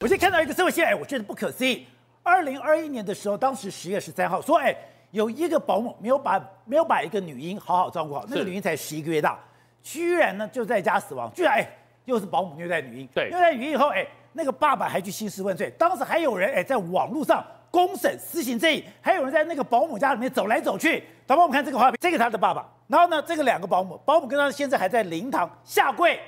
我先看到一个社会新闻，哎，我觉得不可思议。二零二一年的时候，当时十月十三号说，哎，有一个保姆没有把没有把一个女婴好好照顾好，那个女婴才十一个月大，居然呢就在家死亡，居然哎又是保姆虐待女婴，对，虐待女婴以后，哎，那个爸爸还去兴师问罪，当时还有人哎在网络上公审私刑正义，还有人在那个保姆家里面走来走去。导播，我们看这个画面，这个他的爸爸，然后呢，这个两个保姆，保姆跟他现在还在灵堂下跪，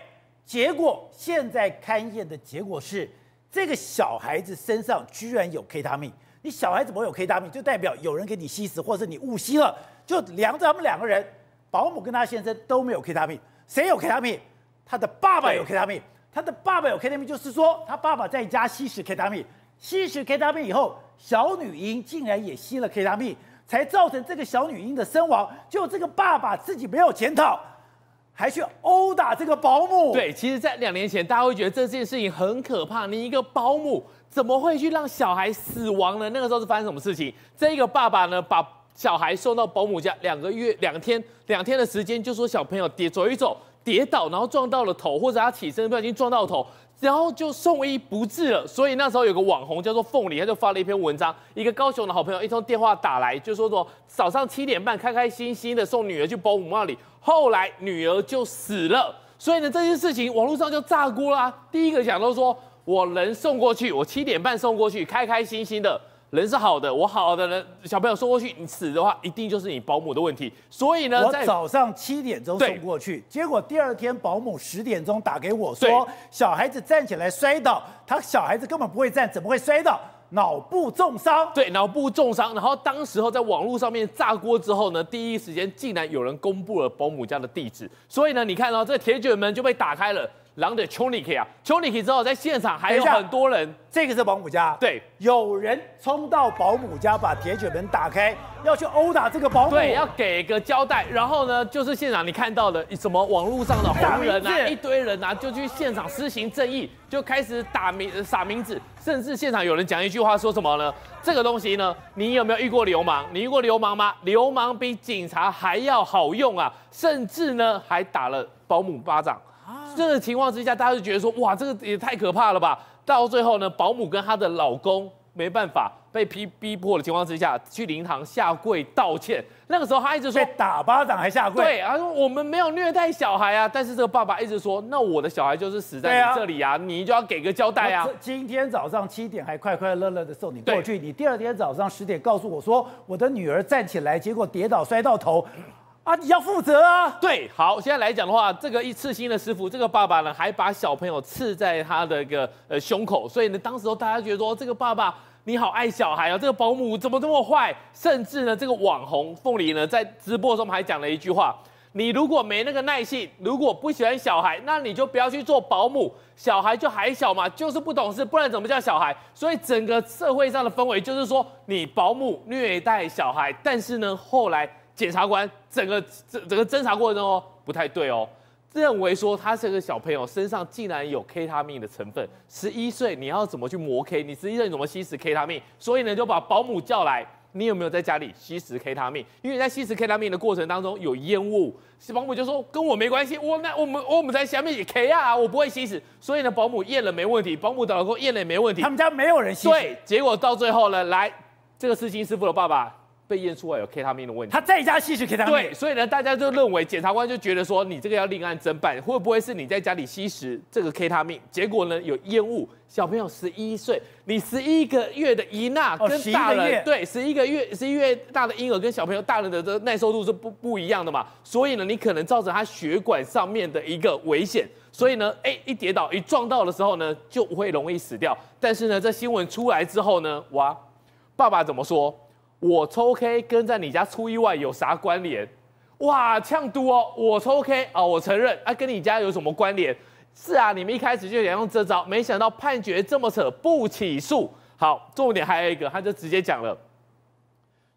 结果现在勘验的结果是。这个小孩子身上居然有 K 他命，你小孩子怎么会有 K 他命？就代表有人给你吸食，或者是你误吸了。就量着他们两个人，保姆跟他先生都没有 K 他命，谁有 K 他命？他的爸爸有 K 他命，他的爸爸有 K 他命，就是说他爸爸在家吸食 K 他命，吸食 K 他命以后，小女婴竟然也吸了 K 他命，才造成这个小女婴的身亡。就这个爸爸自己没有检讨。还去殴打这个保姆？对，其实，在两年前，大家会觉得这件事情很可怕。你一个保姆怎么会去让小孩死亡呢？那个时候是发生什么事情？这个爸爸呢，把小孩送到保姆家两个月、两天、两天的时间，就说小朋友跌走一走，跌倒，然后撞到了头，或者他起身不小心撞到头。然后就送医不治了，所以那时候有个网红叫做凤梨，他就发了一篇文章，一个高雄的好朋友一通电话打来，就说说早上七点半开开心心的送女儿去保姆那里，后来女儿就死了，所以呢这件事情网络上就炸锅啦。第一个讲到说，我人送过去，我七点半送过去，开开心心的。人是好的，我好的人小朋友送过去，你死的话，一定就是你保姆的问题。所以呢，我早上七点钟送过去，结果第二天保姆十点钟打给我说，小孩子站起来摔倒，他小孩子根本不会站，怎么会摔倒？脑部重伤。对，脑部重伤。然后当时候在网络上面炸锅之后呢，第一时间竟然有人公布了保姆家的地址，所以呢，你看到、哦、这铁卷门就被打开了。狼的 Choniki 啊，Choniki 之后在现场还有很多人，这个是保姆家，对，有人冲到保姆家把铁卷门打开，要去殴打这个保姆，对，要给个交代。然后呢，就是现场你看到的什么网络上的红人啊，一堆人啊，就去现场施行正义，就开始打名撒名字，甚至现场有人讲一句话说什么呢？这个东西呢，你有没有遇过流氓？你遇过流氓吗？流氓比警察还要好用啊，甚至呢还打了保姆巴掌。这个情况之下，大家就觉得说，哇，这个也太可怕了吧！到最后呢，保姆跟她的老公没办法，被逼逼迫的情况之下，去灵堂下跪道歉。那个时候，他一直说打巴掌还下跪。对，他说我们没有虐待小孩啊。但是这个爸爸一直说，那我的小孩就是死在你这里啊，你就要给个交代啊。今天早上七点还快快乐乐的送你过去，你第二天早上十点告诉我说，我的女儿站起来，结果跌倒摔到头。啊，你要负责啊！对，好，现在来讲的话，这个一刺青的师傅，这个爸爸呢，还把小朋友刺在他的一个呃胸口，所以呢，当时候大家觉得说，这个爸爸你好爱小孩啊，这个保姆怎么这么坏？甚至呢，这个网红凤梨呢，在直播中还讲了一句话：你如果没那个耐性，如果不喜欢小孩，那你就不要去做保姆，小孩就还小嘛，就是不懂事，不然怎么叫小孩？所以整个社会上的氛围就是说，你保姆虐待小孩，但是呢，后来。检察官整个整整个侦查过程中哦，不太对哦，认为说他这个小朋友身上竟然有 K 他命的成分，十一岁你要怎么去磨 K？你十一岁怎么吸食 K 他命？所以呢就把保姆叫来，你有没有在家里吸食 K 他命？因为在吸食 K 他命的过程当中有烟雾，保姆就说跟我没关系，我那我们我们在下面也 K 啊，我不会吸食，所以呢保姆验了没问题，保姆的老公验了也没问题，他们家没有人吸食，对，结果到最后呢，来这个刺青师傅的爸爸。被验出来有 K 他命的问题，他在家吸食 K 他命，对，所以呢，大家就认为检察官就觉得说，你这个要另案侦办，会不会是你在家里吸食这个 K 他命？结果呢，有烟雾，小朋友十一岁，你十一个月的姨娜跟大人，对，十一个月十一月大的婴儿跟小朋友大人的这耐受度是不不一样的嘛，所以呢，你可能造成他血管上面的一个危险，所以呢，哎，一跌倒一撞到的时候呢，就会容易死掉。但是呢，这新闻出来之后呢，哇，爸爸怎么说？我抽 K 跟在你家出意外有啥关联？哇，呛嘟哦！我抽 K 啊，我承认啊，跟你家有什么关联？是啊，你们一开始就想用这招，没想到判决这么扯，不起诉。好，重点还有一个，他就直接讲了。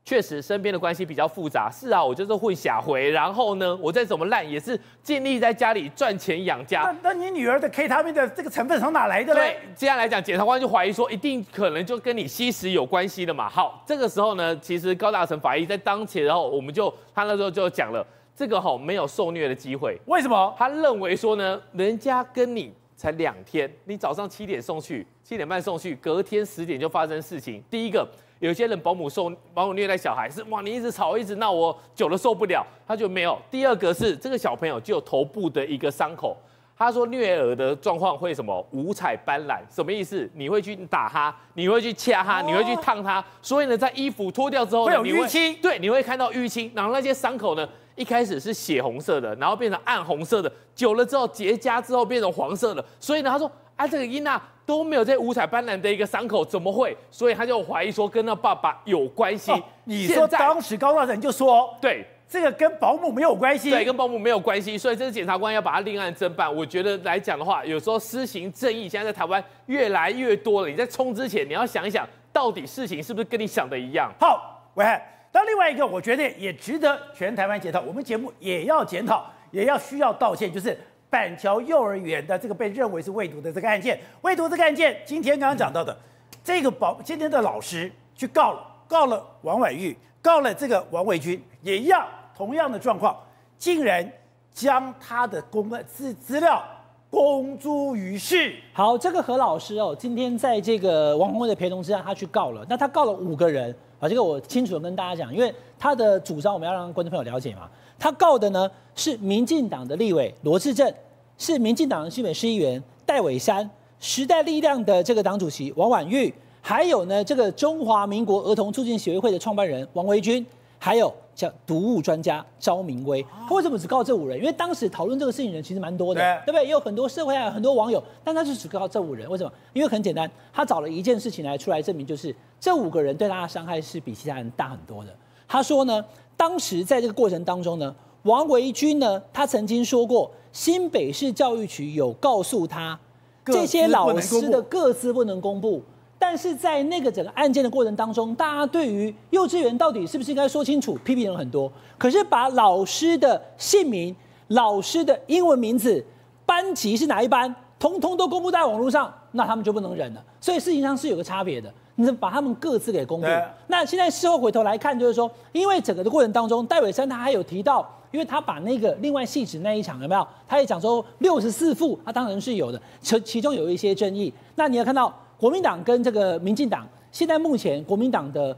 确实，身边的关系比较复杂。是啊，我就是混下回，然后呢，我再怎么烂也是尽力在家里赚钱养家。那那你女儿的 K 他命的这个成分从哪来的呢？对，接下来讲，检察官就怀疑说，一定可能就跟你吸食有关系的嘛。好，这个时候呢，其实高大成法医在当前，然后我们就他那时候就讲了，这个吼没有受虐的机会。为什么？他认为说呢，人家跟你。才两天，你早上七点送去，七点半送去，隔天十点就发生事情。第一个，有些人保姆受保姆虐待小孩，是哇，你一直吵一直闹，我久了受不了，他就没有。第二个是这个小朋友就有头部的一个伤口。他说虐儿的状况会什么？五彩斑斓，什么意思？你会去打他，你会去掐他，你会去烫他，所以呢，在衣服脱掉之后呢，会有淤青，对，你会看到淤青，然后那些伤口呢，一开始是血红色的，然后变成暗红色的，久了之后结痂之后变成黄色的，所以呢，他说啊，这个伊娜都没有这五彩斑斓的一个伤口，怎么会？所以他就怀疑说跟他爸爸有关系。哦，你说当时高大人就说对。这个跟保姆没有关系，对，跟保姆没有关系，所以这是检察官要把他另案侦办。我觉得来讲的话，有时候施行正义，现在在台湾越来越多了。你在冲之前，你要想一想，到底事情是不是跟你想的一样？好，暐瀚。那另外一个，我觉得也值得全台湾检讨，我们节目也要检讨，也要需要道歉，就是板桥幼儿园的这个被认为是未读的这个案件。未读这个案件，今天刚刚讲到的，这个保今天的老师去告了，告了王婉玉，告了这个王维军，也一样。同样的状况，竟然将他的公资资料公诸于世。好，这个何老师哦，今天在这个王宏威的陪同之下，他去告了。那他告了五个人啊，这个我清楚的跟大家讲，因为他的主张我们要让观众朋友了解嘛。他告的呢是民进党的立委罗志正，是民进党的新北市议员戴伟山，时代力量的这个党主席王婉玉，还有呢这个中华民国儿童促进协会会的创办人王维军，还有。叫毒物专家招明威，他为什么只告这五人？因为当时讨论这个事情的人其实蛮多的，对，对不对？也有很多社会上很多网友，但他就只告这五人。为什么？因为很简单，他找了一件事情来出来证明，就是这五个人对他的伤害是比其他人大很多的。他说呢，当时在这个过程当中呢，王维军呢，他曾经说过，新北市教育局有告诉他，这些老师的各自不能公布。但是在那个整个案件的过程当中，大家对于幼稚园到底是不是应该说清楚，批评人很多。可是把老师的姓名、老师的英文名字、班级是哪一班，通通都公布在网络上，那他们就不能忍了。所以事情上是有个差别的。你把他们各自给公布。那现在事后回头来看，就是说，因为整个的过程当中，戴伟山他还有提到，因为他把那个另外戏子那一场有没有？他也讲说六十四副，他当然是有的，其其中有一些争议。那你要看到。国民党跟这个民进党，现在目前国民党的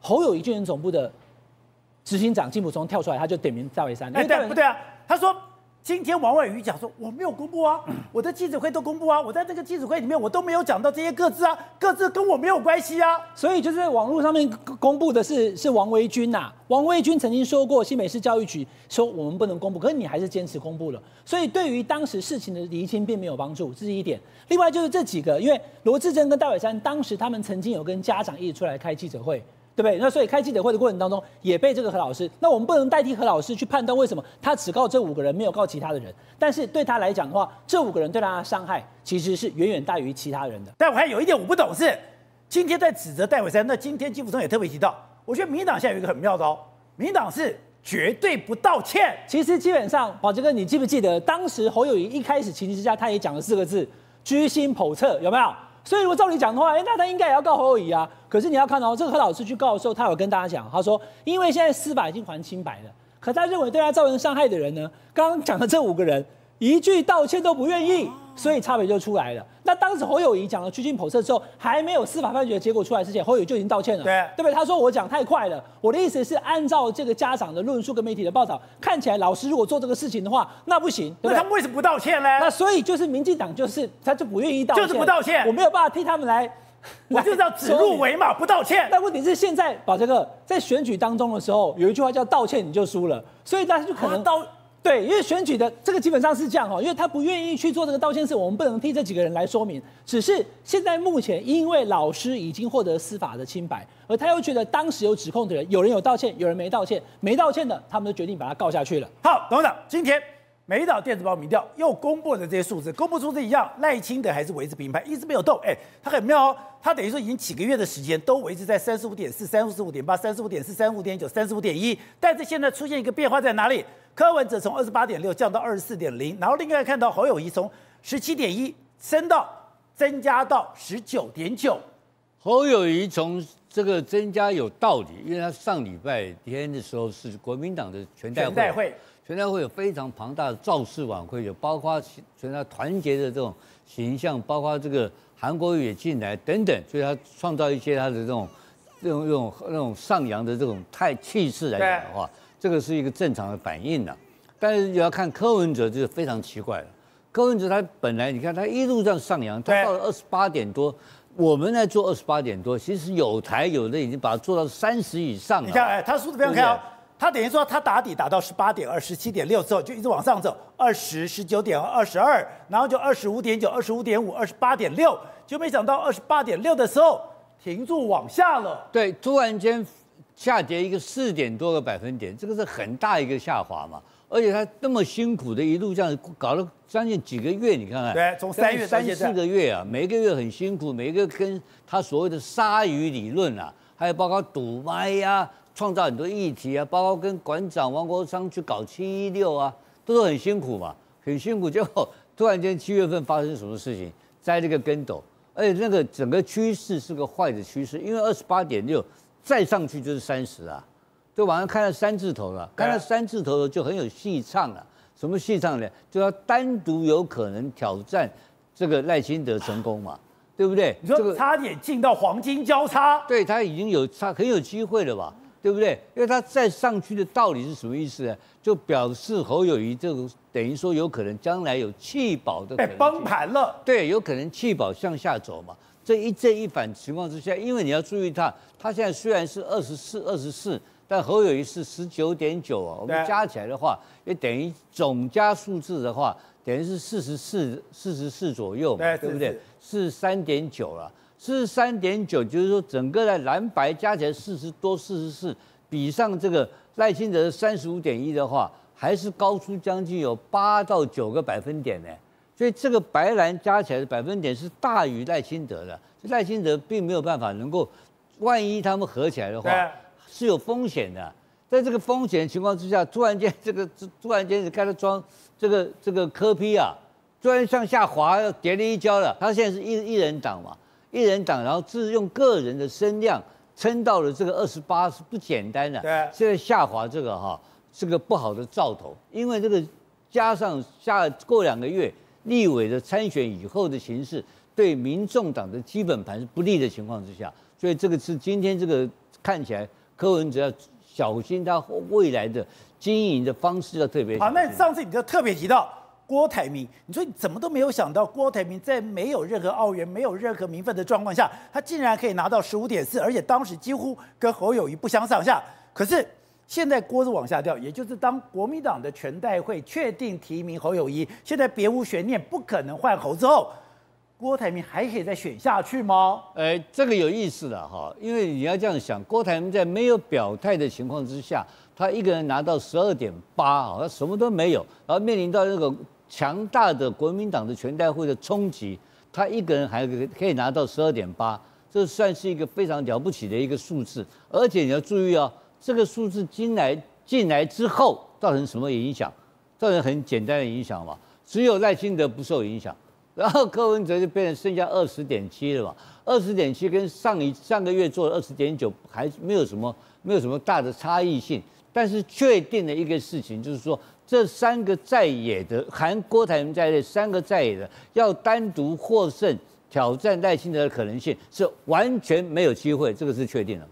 侯友谊军人总部的执行长金溥聪跳出来，他就点名戴伟山。哎，对不对啊？他说。今天王婉瑜讲说，我没有公布啊，我的记者会都公布啊，我在这个记者会里面我都没有讲到这些各自啊，各自跟我没有关系啊，所以就是在网络上面公布的是是王维军呐、啊，王维军曾经说过新北市教育局说我们不能公布，可是你还是坚持公布了，所以对于当时事情的厘清并没有帮助，这是一点。另外就是这几个，因为罗志珍跟戴伟山当时他们曾经有跟家长一起出来开记者会。对不对？那所以开记者会的过程当中，也被这个何老师。那我们不能代替何老师去判断为什么他只告这五个人，没有告其他的人。但是对他来讲的话，这五个人对他的伤害其实是远远大于其他人的。但我还有一点我不懂是，今天在指责戴伟山，那今天金溥聪也特别提到，我觉得民进党现在有一个很妙的哦，民进党是绝对不道歉。其实基本上，宝杰哥，你记不记得当时侯友谊一开始情急之下，他也讲了四个字：居心叵测，有没有？所以如果照你讲的话，哎，那他应该也要告侯友谊啊。可是你要看到、这个何老师去告的时候，他有跟大家讲，他说，因为现在司法已经还清白了，可他认为对他造成伤害的人呢，刚刚讲的这五个人一句道歉都不愿意。所以差别就出来了。那当时侯友谊讲了趋近叵测之后，还没有司法判决的结果出来之前，侯友宜就已经道歉了，对，对不对？他说我讲太快了，我的意思是按照这个家长的论述跟媒体的报道，看起来老师如果做这个事情的话，那不行，对不对？那他们为什么不道歉呢？那所以就是民进党就是他就不愿意道歉，就是不道歉，我没有办法替他们来，我就是要指鹿为马，不道歉。但问题是现在把这个在选举当中的时候，有一句话叫道歉你就输了，所以大家就可能道。对，因为选举的这个基本上是这样哈，因为他不愿意去做这个道歉事，我们不能替这几个人来说明。只是现在目前，因为老师已经获得司法的清白，而他又觉得当时有指控的人，有人有道歉，有人没道歉，没道歉的，他们都决定把他告下去了。好，董事长，今天美丽岛电子报民调又公布了这些数字，公布数字一样，赖清德还是维持平盘，一直没有动。哎，他很妙哦，他等于说已经几个月的时间都维持在三十五点四、三十五点八、三十五点四、三十五点九、三十五点一，但是现在出现一个变化在哪里？柯文哲从二十八点六降到二十四点零，然后另外看到侯友谊从十七点一升到增加到十九点九。侯友谊从这个增加有道理，因为他上礼拜天的时候是国民党的全代会，全家会有非常庞大的造势晚会，有包括全家团结的这种形象，包括这个韩国瑜也进来等等，所以他创造一些他的这种这种这种那种上扬的这种态气势来讲的话，这个是一个正常的反应的。但是你要看柯文哲，就是非常奇怪了。柯文哲他本来你看他一路这样上扬，他到了二十八点多，我们在做二十八点多，其实有台有的已经把它做到三十以上了。你看，哎，他速度非常快哦，他等于说他打底打到十八点二、十七点六之后，就一直往上走，二十、十九点二十二，然后就二十五点九、二十五点五、二十八点六，就没想到二十八点六的时候停住往下了。对，突然间下跌一个四点多个百分点，这个是很大一个下滑嘛。而且他那么辛苦的一路这样搞了将近几个月，你看看，对，从三月三四个月啊，每个月很辛苦，每一个跟他所谓的鲨鱼理论啊，还有包括赌麦呀，创造很多议题啊，包括跟馆长王国昌去搞七一六啊，都是很辛苦嘛，很辛苦。结果突然间七月份发生什么事情，栽了个跟斗，而且那个整个趋势是个坏的趋势，因为二十八点六再上去就是三十啊。就晚上看到三字头了，看到三字头就很有戏唱了。什么戏唱呢？就要单独有可能挑战这个赖清德成功嘛，对不对？你说差点进到黄金交叉，对他已经有差很有机会了吧，对不对？因为他再上去的道理是什么意思呢？就表示侯友谊这个等于说有可能将来有弃保的崩盘了，对，有可能弃保向下走嘛。这一正一反情况之下，因为你要注意他，他现在虽然是二十四，二十四。但侯友谊是十九点九啊，我们加起来的话，也等于总加数字的话，等于是四十四、四十四左右嘛，对不对？四十三点九了，四十三点九，就是说整个的蓝白加起来四十多、四十四，比上这个赖清德三十五点一的话，还是高出将近有八到九个百分点呢。所以这个白蓝加起来的百分点是大于赖清德的，赖清德并没有办法能够，万一他们合起来的话。是有风险的，在这个风险情况之下，突然间这个突然间你看他装这个这个科批啊，突然向下滑，要跌了一跤了。他现在是一一人党嘛，一人党，然后自用个人的声量撑到了这个二十八，是不简单的。对，现在下滑这个哈是个不好的兆头，因为这个加上下过两个月立委的参选以后的形势，对民众党的基本盘是不利的情况之下，所以这个是今天这个看起来。柯文哲要小心他未来的经营的方式，要特别好。那上次你就特别提到郭台铭，你说你怎么都没有想到郭台铭在没有任何澳元、没有任何名分的状况下，他竟然可以拿到十五点四，而且当时几乎跟侯友谊不相上下。可是现在锅子往下掉，也就是当国民党的全代会确定提名侯友谊，现在别无悬念，不可能换侯之后。郭台铭还可以再选下去吗？哎，这个有意思了哈，因为你要这样想，郭台铭在没有表态的情况之下，他一个人拿到十二点八啊，他什么都没有，然后面临到那个强大的国民党的全代会的冲击，他一个人还可以拿到十二点八，这算是一个非常了不起的一个数字。而且你要注意哦，这个数字进来进来之后造成什么影响？造成很简单的影响嘛，只有赖清德不受影响。然后柯文哲就变成剩下二十点七了嘛，二十点七跟上一上个月做的二十点九还没有什么没有什么大的差异性，但是确定的一个事情就是说，这三个在野的含郭台铭在内三个在野的要单独获胜挑战赖清德的可能性是完全没有机会，这个是确定的。